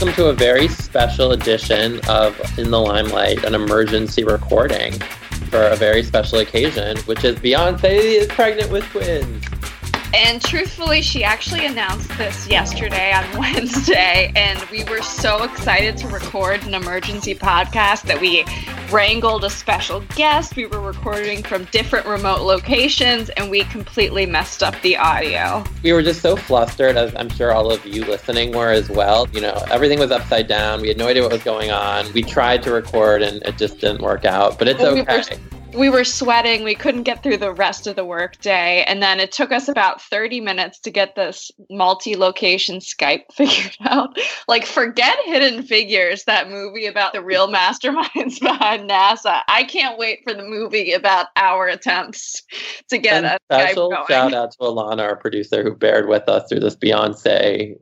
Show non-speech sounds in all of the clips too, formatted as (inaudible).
welcome to a very special edition of In the Limelight, an emergency recording for a very special occasion, which is Beyonce is pregnant with twins. And truthfully, she actually announced this yesterday on (laughs) Wednesday, and we were so excited to record an emergency podcast that we wrangled a special guest. We were recording from different remote locations, and we completely messed up the audio. We were just so flustered, as I'm sure all of you listening were as well. You know, everything was upside down. We had no idea what was going on. We tried to record, and it just didn't work out, but it's okay. We were- we were sweating. We couldn't get through the rest of the workday. And then it took us about 30 minutes to get this multi location Skype (laughs) figured out. like, forget Hidden Figures, that movie about the real masterminds (laughs) behind NASA. I can't wait for the movie about our attempts to get and a special Skype going. shout out to Alana, our producer, who bared with us through this Beyonce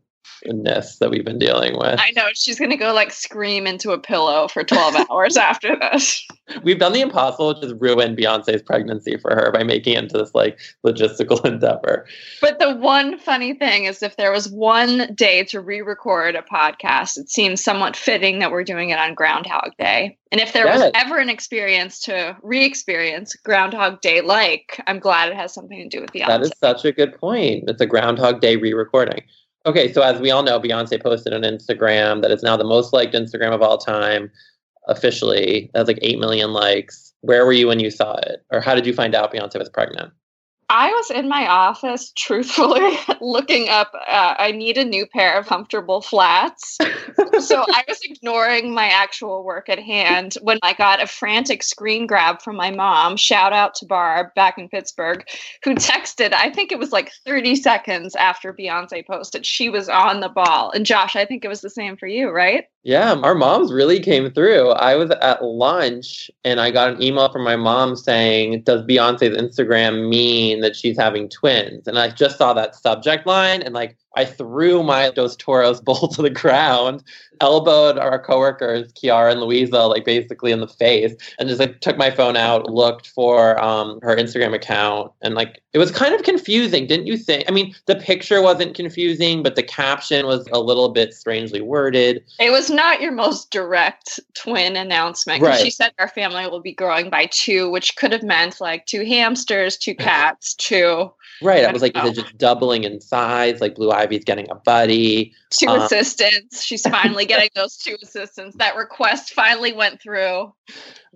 ness that we've been dealing with. I know she's gonna go like scream into a pillow for 12 (laughs) hours after this. We've done the impossible, which is ruin Beyonce's pregnancy for her by making it into this like logistical (laughs) endeavor. But the one funny thing is if there was one day to re-record a podcast, it seems somewhat fitting that we're doing it on Groundhog Day. And if there yes. was ever an experience to re-experience Groundhog Day like, I'm glad it has something to do with Beyonce. That is such a good point. It's a Groundhog Day re-recording. Okay, so as we all know, Beyonce posted on Instagram that it's now the most liked Instagram of all time officially. It has like 8 million likes. Where were you when you saw it? Or how did you find out Beyonce was pregnant? I was in my office, truthfully, (laughs) looking up. Uh, I need a new pair of comfortable flats. so (laughs) I was ignoring my actual work at hand when I got a frantic screen grab from my mom. Shout out to Barb back in Pittsburgh, who texted, I think it was like 30 seconds after Beyonce posted. She was on the ball. And Josh, I think it was the same for you, right? Yeah, our moms really came through. I was at lunch and I got an email from my mom saying, Does Beyonce's Instagram mean that she's having twins? And I just saw that subject line and like I threw my Dos Toros (laughs) bowl to the ground, elbowed our coworkers, Kiara and Louisa, like basically in the face, and just like took my phone out, looked for um, her Instagram account, and like it was kind of confusing, didn't you think? I mean, the picture wasn't confusing, but the caption was a little bit strangely worded. It was not your most direct twin announcement. Right. She said our family will be growing by two, which could have meant like two hamsters, two cats, two Right. I was like, is it just doubling in size? Like Blue Ivy's getting a buddy. Two um, assistants. She's (laughs) finally getting those two assistants. That request finally went through.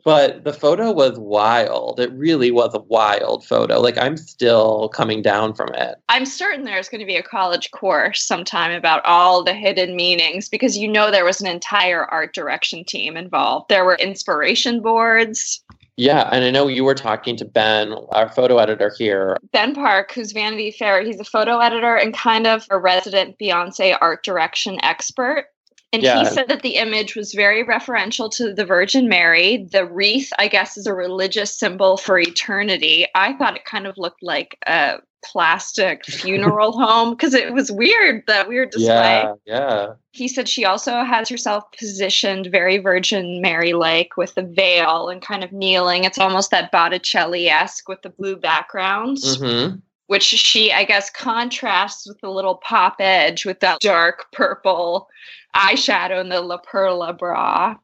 But the photo was wild. It really was a wild photo. Like I'm still coming down from it. I'm certain there's going to be a college course sometime about all the hidden meanings because you know there was an entire art direction team involved. There were inspiration boards. Yeah, and I know you were talking to Ben, our photo editor here. Ben Park, who's Vanity Fair, he's a photo editor and kind of a resident Beyonce art direction expert. And yeah. he said that the image was very referential to the Virgin Mary. The wreath, I guess, is a religious symbol for eternity. I thought it kind of looked like a plastic (laughs) funeral home because it was weird, that weird display. Yeah, yeah. He said she also has herself positioned very Virgin Mary like with the veil and kind of kneeling. It's almost that Botticelli esque with the blue background. Mm-hmm which she, I guess, contrasts with the little pop edge with that dark purple eyeshadow and the La Perla bra.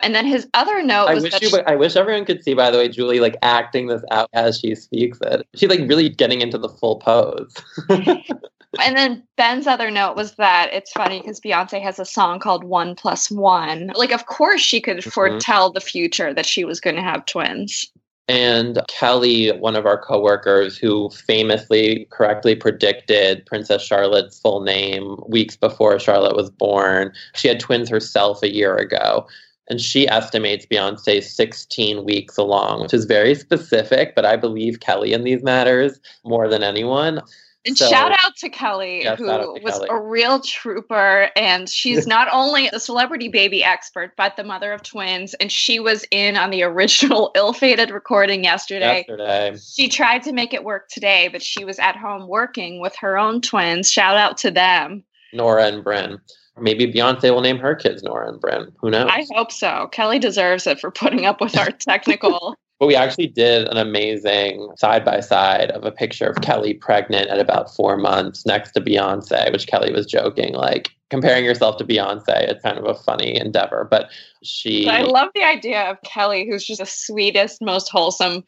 And then his other note I was wish that you, she, I wish everyone could see, by the way, Julie like acting this out as she speaks it. She's like really getting into the full pose. (laughs) and then Ben's other note was that it's funny because Beyonce has a song called One Plus One. Like, of course, she could mm-hmm. foretell the future that she was going to have twins. And Kelly, one of our coworkers who famously correctly predicted Princess Charlotte's full name weeks before Charlotte was born, she had twins herself a year ago. And she estimates Beyonce 16 weeks along, which is very specific, but I believe Kelly in these matters more than anyone. And so, shout out to Kelly, yeah, who to was Kelly. a real trooper. And she's not (laughs) only a celebrity baby expert, but the mother of twins. And she was in on the original (laughs) ill fated recording yesterday. Yesterday. She tried to make it work today, but she was at home working with her own twins. Shout out to them. Nora and Bryn. Maybe Beyonce will name her kids Nora and Bryn. Who knows? I hope so. Kelly deserves it for putting up with our (laughs) technical but we actually did an amazing side by side of a picture of Kelly pregnant at about four months next to Beyonce, which Kelly was joking, like, comparing yourself to Beyonce. It's kind of a funny endeavor, but she. I love the idea of Kelly, who's just the sweetest, most wholesome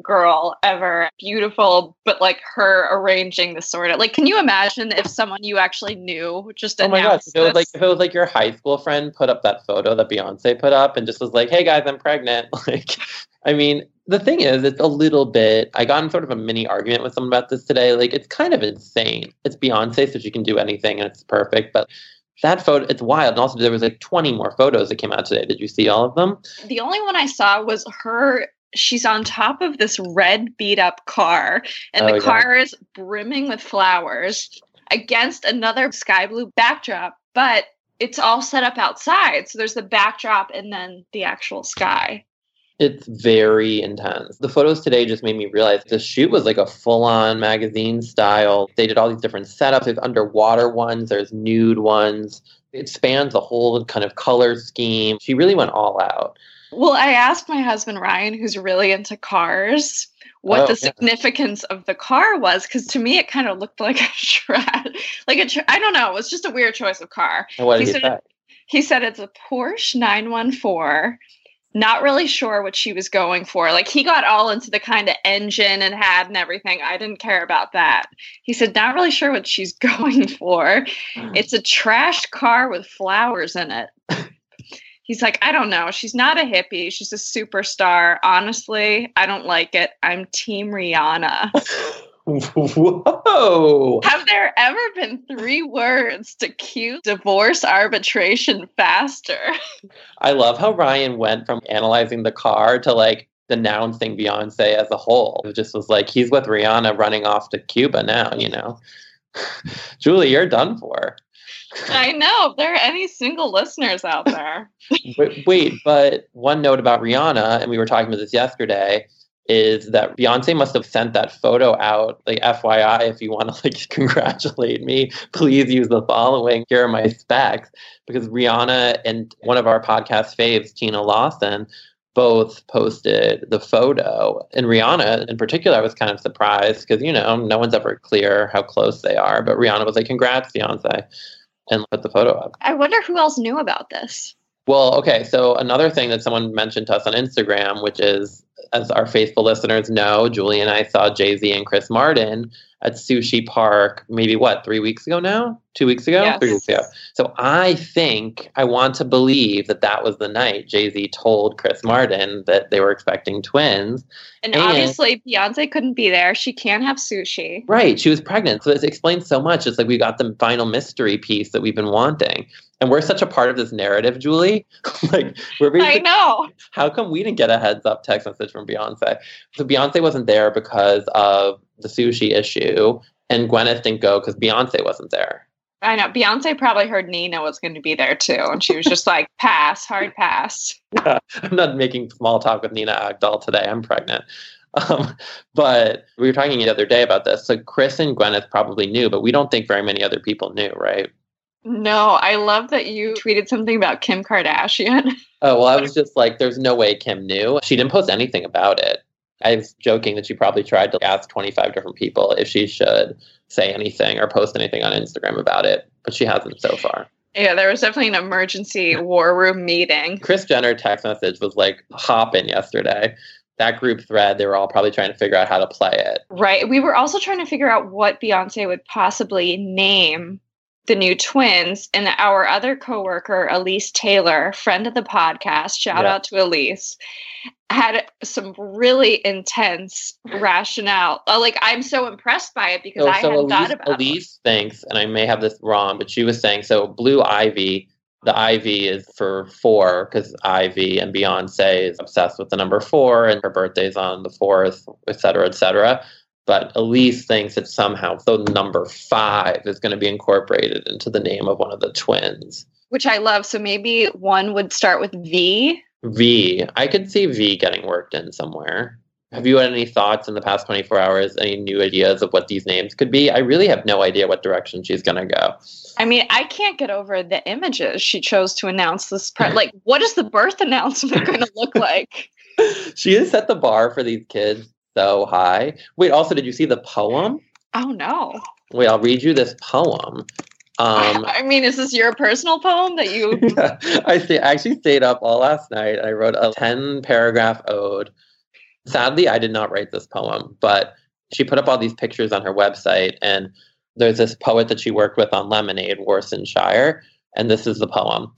girl ever. Beautiful, but like her arranging the sort of like. Can you imagine if someone you actually knew just Oh my announced If it was like if it was like your high school friend put up that photo that Beyonce put up and just was like, "Hey guys, I'm pregnant." (laughs) Like, I mean, the thing is, it's a little bit. I got in sort of a mini argument with someone about this today. Like, it's kind of insane. It's Beyonce, so she can do anything and it's perfect. But that photo, it's wild. And also, there was like 20 more photos that came out today. Did you see all of them? the only one I saw was her. She's on top of this red beat up car, and Oh, the yeah. car is brimming with flowers against another sky blue backdrop, but it's all set up outside. So there's the backdrop and then the actual sky. It's very intense. The photos today just made me realize the shoot was like a full on magazine style. They did all these different setups. There's underwater ones, there's nude ones. It spans the whole kind of color scheme. She really went all out. Well, I asked my husband Ryan, who's really into cars, what Oh, the yeah. significance of the car was, because to me it kind of looked like a (laughs) trash, like a I don't know, it was just a weird choice of car. And what did He he said? He said it's a Porsche 914. Not really sure what she was going for. Like he got all into the kind of engine and had and everything. I didn't care about that. He said, not really sure what she's (laughs) going for. Mm. It's a trashed car with flowers in it. He's like, I don't know. She's not a hippie. She's a superstar. Honestly, I don't like it. I'm Team Rihanna. (laughs) Whoa! Have there ever been three words to cue divorce arbitration faster? I love how Ryan went from analyzing the car to like denouncing Beyonce as a whole. It just was like he's with Rihanna running off to Cuba now, you know. (laughs) Julie, you're done for. I know. If there are any single listeners out there, (laughs) Wait, wait, but one note about Rihanna, and we were talking about this yesterday, is that Beyonce must have sent that photo out, like FYI, if you want to (laughs) like congratulate me, please use the following. Here are my specs. Because Rihanna and one of our podcast faves, Tina Lawson, both posted the photo. And Rihanna, in particular, I was kind of surprised because, you know, no one's ever clear how close they are. But Rihanna was like, congrats, Beyonce, and put the photo up. I wonder who else knew about this. Well, okay. So another thing that someone mentioned to us on Instagram, which is, as our faithful listeners know, Julie and I saw Jay Z and Chris Martin at Sushi Park. Maybe what three weeks ago now? Two weeks ago? Yes. Three weeks ago. So I think I want to believe that that was the night Jay Z told Chris Martin that they were expecting twins. And, And- obviously, Beyonce couldn't be there. She can't have sushi. Right. She was pregnant. So this explains so much. It's like we got the final mystery piece that we've been wanting. And we're such a part of this narrative, Julie. (laughs) like we're I know. how come we didn't get a heads up text message from Beyonce? So Beyonce wasn't there because of the sushi issue, and Gwyneth didn't go because Beyonce wasn't there. I know. Beyonce probably heard Nina was going to be there too. And she was just like, (laughs) pass, hard pass. I'm not making small talk with Nina Agdal today. I'm pregnant. (laughs) Um, but we were talking the other day about this. So Chris and Gwyneth probably knew, but we don't think very many other people knew, right? No, I love that you tweeted something about Kim Kardashian. (laughs) Oh, well, I was just like, there's no way Kim knew. She didn't post anything about it. I was joking that she probably tried to ask 25 different people if she should say anything or post anything on Instagram about it, but she hasn't so far. Yeah, there was definitely an emergency war room meeting. Kris Jenner text message was like hopping yesterday. That group thread, they were all probably trying to figure out how to play it. Right. We were also trying to figure out what Beyonce would possibly name the new twins. And our other coworker, Elise Taylor, friend of the podcast, shout Yeah. out to Elise, had some really intense rationale. Uh, Like I'm so impressed by it because So, I so hadn't Elise, thought about it. Elise thinks, and I may have this wrong, but she was saying so Blue Ivy, the Ivy is for four because Ivy and Beyonce is obsessed with the number four and her birthday's on the fourth, et cetera, et cetera. But Elise thinks that somehow the number five is going to be incorporated into the name of one of the twins. Which I love. So maybe one would start with V. V. I could see V getting worked in somewhere. Have you had any thoughts in the past 24 hours, any new ideas of what these names could be? I really have no idea what direction she's going to go. I mean, I can't get over the images she chose to announce this. Pre- like, what is the birth (laughs) announcement going to look like? (laughs) she has set the bar for these kids so high. Wait, also, did you see the poem? Oh no. Wait, I'll read you this poem. Um, (laughs) I mean, is this your personal poem that you? (laughs) yeah, I, stay, I actually stayed up all last night. I wrote a 10 paragraph ode. Sadly, I did not write this poem, but she put up all these pictures on her website. And there's this poet that she worked with on Lemonade, Shire, And this is the poem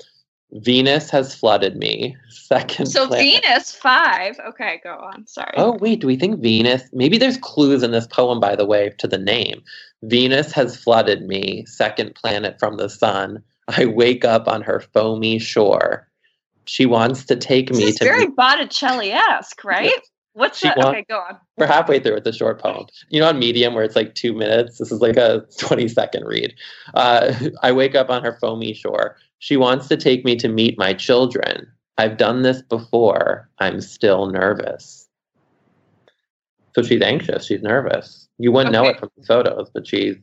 Venus has flooded me. (laughs) Second. So planet. Venus five. Okay, go on. Sorry. Oh wait, do we think Venus? Maybe there's clues in this poem, by the way, to the name. Venus has flooded me, second planet from the sun. I wake up on her foamy shore. She wants to take this me to. very Botticelli-esque, right? What's She that? wants- okay, go on. We're halfway through with the short poem. You know, on Medium, where it's like two minutes, this is like a (laughs) 20 second read. Uh, (laughs) I wake up on her foamy shore. She wants to take me to meet my children. I've done this before. I'm still nervous. So she's anxious. She's nervous. You wouldn't know it from the photos, but she's.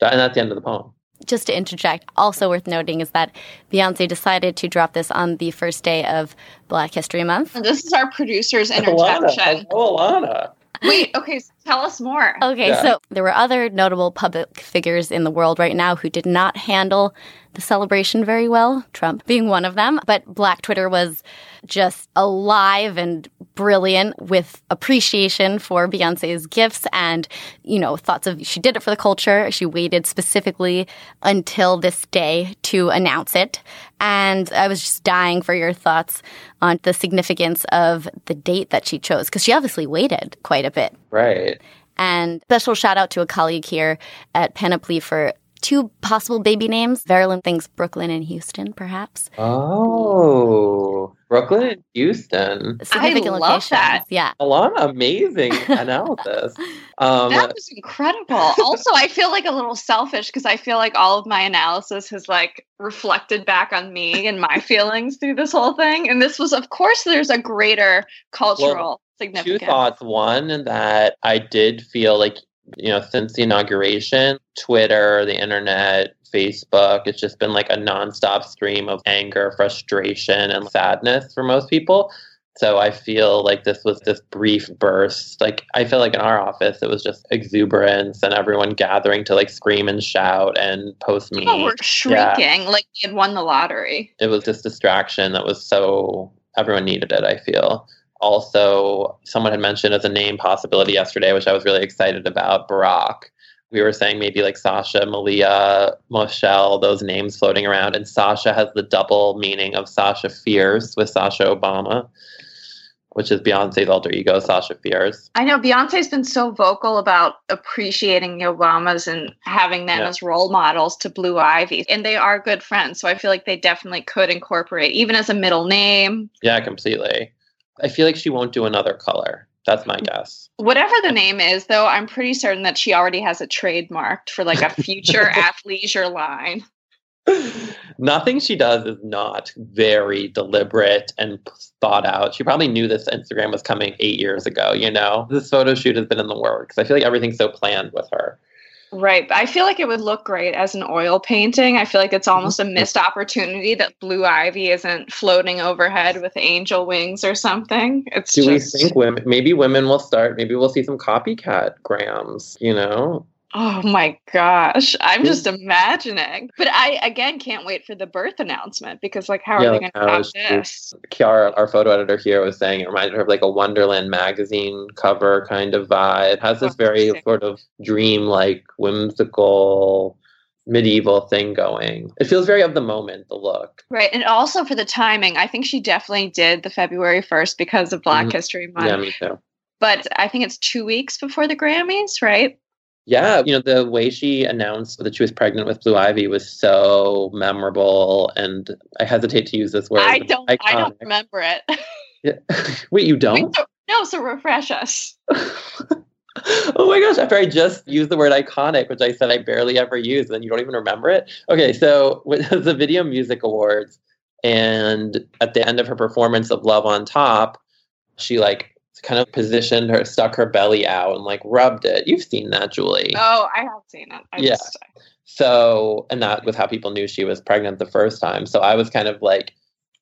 And that's the end of the poem. Just to interject, also worth noting is that Beyonce decided to drop this on the first day of Black History Month. And this is our producer's Alana. interjection. Hello, Alana. Wait, okay, so tell us more. Okay, Yeah. so there were other notable public figures in the world right now who did not handle the celebration very well, Trump being one of them. But Black Twitter was just alive and brilliant with appreciation for Beyonce's gifts and, you know, thoughts of she did it for the culture. She waited specifically until this day to announce it. And I was just dying for your thoughts on the significance of the date that she chose because she obviously waited quite a bit. Right. And special shout out to a colleague here at Panoply for two possible baby names. Verilyn thinks Brooklyn and Houston, perhaps. Oh, Brooklyn and Houston. Significant love locations. that. Yeah. Alana, amazing analysis. (laughs) Um, That was incredible. also, I feel like a little selfish because I feel like all of my analysis has like reflected back on me and my (laughs) feelings through this whole thing. And this was, of course, there's a greater cultural two thoughts. One, that I did feel like, you know, since the inauguration, Twitter, the internet, Facebook, it's just been like a nonstop stream of anger, frustration, and sadness for most people. So I feel like this was this brief burst. Like I feel like in our office, it was just exuberance and everyone gathering to like scream and shout and post me. People were shrieking like we had won the lottery. it was this distraction that was so everyone needed it i feel also someone had mentioned as a name possibility yesterday which i was really excited about barack we were saying maybe like sasha malia michelle those names floating around and sasha has the double meaning of sasha fierce with sasha obama which is beyonce's alter ego sasha fierce I know Beyonce's been so vocal about appreciating the Obamas and having them Yeah. as role models to Blue Ivy. And they are good friends. So I feel like they definitely could incorporate, even as a middle name. yeah completely i feel like she won't do another color that's my guess Whatever the name is, though, I'm pretty certain that she already has it trademarked for like a future (laughs) athleisure line. Nothing she does is not very deliberate and thought out. She probably knew this Instagram was coming eight years ago, you know? This photo shoot has been in the works. I feel like everything's so planned with her. Right. But I feel like it would look great as an oil painting. I feel like it's mm-hmm. almost a missed opportunity that Blue Ivy isn't floating overhead with angel wings or something. It's Do just, we think women, maybe women will start, maybe we'll see some copycat grams, you know? Oh my gosh. I'm just imagining. But I again can't wait for the birth announcement because like how Yeah, are they gonna how have this? Kiara, our photo editor here, was saying it reminded her of like a Wonderland magazine cover kind of vibe. It has this very sort of dream-like, whimsical, medieval thing going. It feels very of the moment, the look. Right. And also for the timing, I think she definitely did the February 1st because of Black Mhm. History Month. Yeah, me too. But I think it's two weeks before the Grammys, right? Yeah, you know, the way she announced that she was pregnant with Blue Ivy was so memorable and I hesitate to use this word. I don't I don't remember it. (laughs) Yeah. (laughs) Wait, you don't? so- no, so refresh us. (laughs) oh my gosh, after I just used the word iconic, which I said I barely ever use, and you don't even remember it? Okay, so with the Video Music Awards, and at the end of her performance of Love on Top, she like kind of positioned her, stuck her belly out and like rubbed it. You've seen that, Julie. Oh, I have seen it. I Yeah. just So, and that was how people knew she was pregnant the first time. So I was kind of like,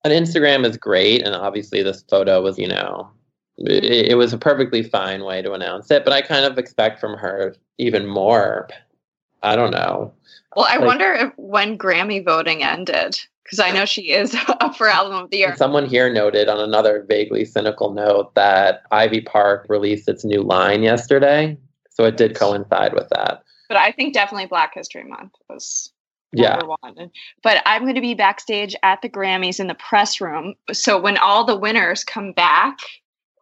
an Instagram is great. And obviously, this photo was, you know, it, mm-hmm. it was a perfectly fine way to announce it. But I kind of expect from her even more I don't know. Well, I Like- wonder if when Grammy voting ended, because I know she is (laughs) up for album of the year. Someone here noted on another vaguely cynical note that Ivy Park released its new line yesterday. So it did coincide with that. But I think definitely Black History Month was Yeah. one. But I'm going to be backstage at the Grammys in the press room. So when all the winners come back,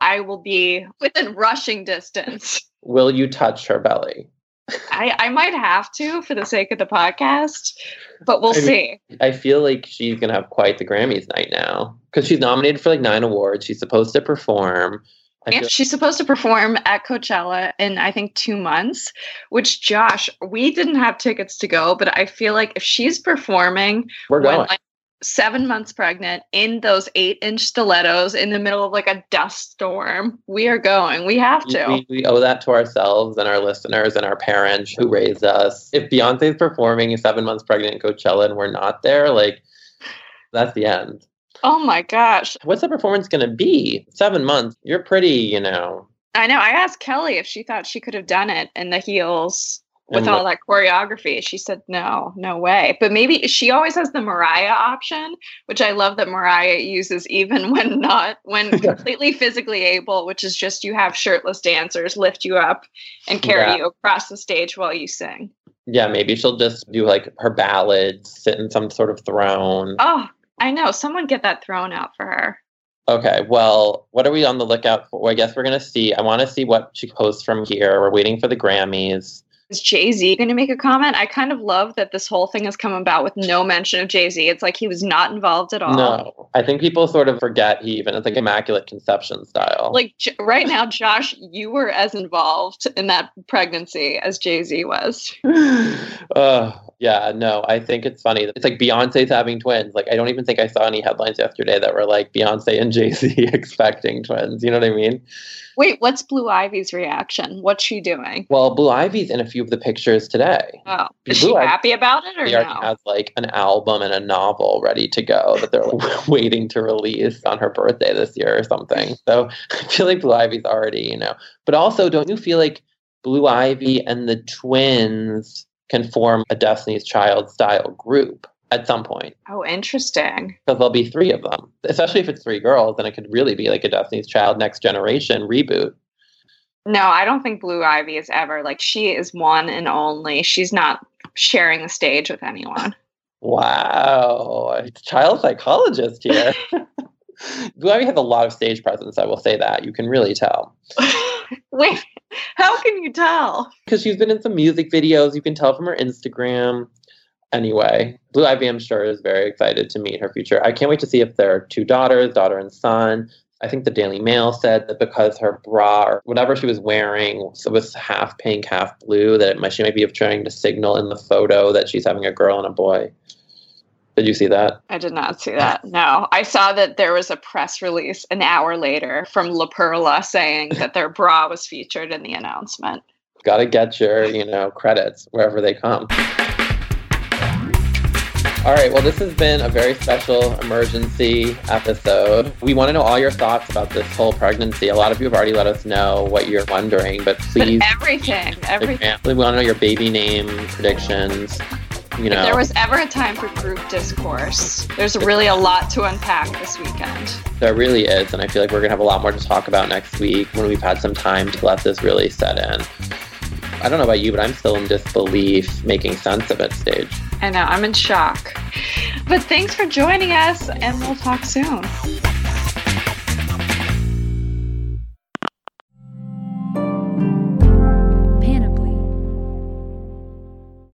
I will be within rushing distance. Will you touch her belly? I, I might have to for the sake of the podcast, but we'll I mean- see. I feel like she's to have quite the Grammys night now because she's nominated for like nine awards. She's supposed to perform. I And she's supposed to perform at Coachella in I think two months, which Josh, we didn't have tickets to go, but I feel like if she's performing we're when going. like seven months pregnant in those eight inch stilettos in the middle of like a dust storm, we are going. We have to. We, we owe that to ourselves and our listeners and our parents who raised us. If Beyonce's performing seven months pregnant in Coachella and we're not there, like that's the end. oh my gosh. What's the performance going to be? Seven months. You're pretty, you know. I know. I asked Kelly if she thought she could have done it in the heels with And all that choreography. She said, no, no way. But maybe she always has the Mariah option, which I love that Mariah uses even (laughs) when not, when (laughs) completely physically able, which is just you have shirtless dancers lift you up and carry Yeah. you across the stage while you sing. Yeah, maybe she'll just do like her ballads, sit in some sort of throne. Oh, I know. Someone get that throne out for her. Okay, well, what are we on the lookout for? I guess we're going to see. I want to see what she posts from here. We're waiting for the Grammys. Is Jay Z going to make a comment? I kind of love that this whole thing has come about with no mention of Jay Z. It's like he was not involved at all. No, I think people sort of forget he even, it's like immaculate conception style. Like J- right now, Josh, you were as involved in that pregnancy as Jay Z was. (sighs) uh, yeah, no, I think it's funny. It's like Beyonce's having twins. Like, I don't even think I saw any headlines yesterday that were like Beyonce and Jay Z (laughs) expecting twins. You know what I mean? Wait, what's Blue Ivy's reaction? What's she doing? Well, Blue Ivy's in a few of the pictures today. Oh, is Blue she Ivy- happy about it or She already no? has like an album and a novel ready to go that they're like, (laughs) waiting to release on her birthday this year or something. So (laughs) I feel like Blue Ivy's already, you know. But also, don't you feel like Blue Ivy and the twins can form a Destiny's Child style group at some point? Oh, interesting. Because there'll be three of them, especially if it's three girls, then it could really be like a Destiny's Child Next Generation reboot. No, I don't think Blue Ivy is ever like she is one and only. She's not sharing the stage with anyone. (laughs) Wow, it's child psychologist here. (laughs) Blue Ivy has a lot of stage presence. I will say that you can really tell (laughs) Wait, how can you tell? because she's been in some music videos. You can tell from her Instagram. Anyway, Blue Ivy, I'm sure, is very excited to meet her future. I can't wait to see if there are two daughters, daughter and son. I think the Daily Mail said that because her bra or whatever she was wearing was half pink, half blue, that it might, she might be trying to signal in the photo that she's having a girl and a boy. Did you see that? I did not see that. No, I saw that there was a press release an hour later from La Perla saying that their bra was featured in the announcement. Got to get your, you know, credits wherever they come. All right, well, this has been a very special emergency episode. We want to know all your thoughts about this whole pregnancy. A lot of you have already let us know what you're wondering, but please, But everything, everything. we want to know your baby name predictions. You If there was ever a time for group discourse, there's really a lot to unpack this weekend. there really is, and I feel like we're gonna have a lot more to talk about next week when we've had some time to let this really set in. I don't know about you, but I'm still in disbelief, making sense of it stage. I know, I'm in shock. But thanks for joining us, and we'll talk soon.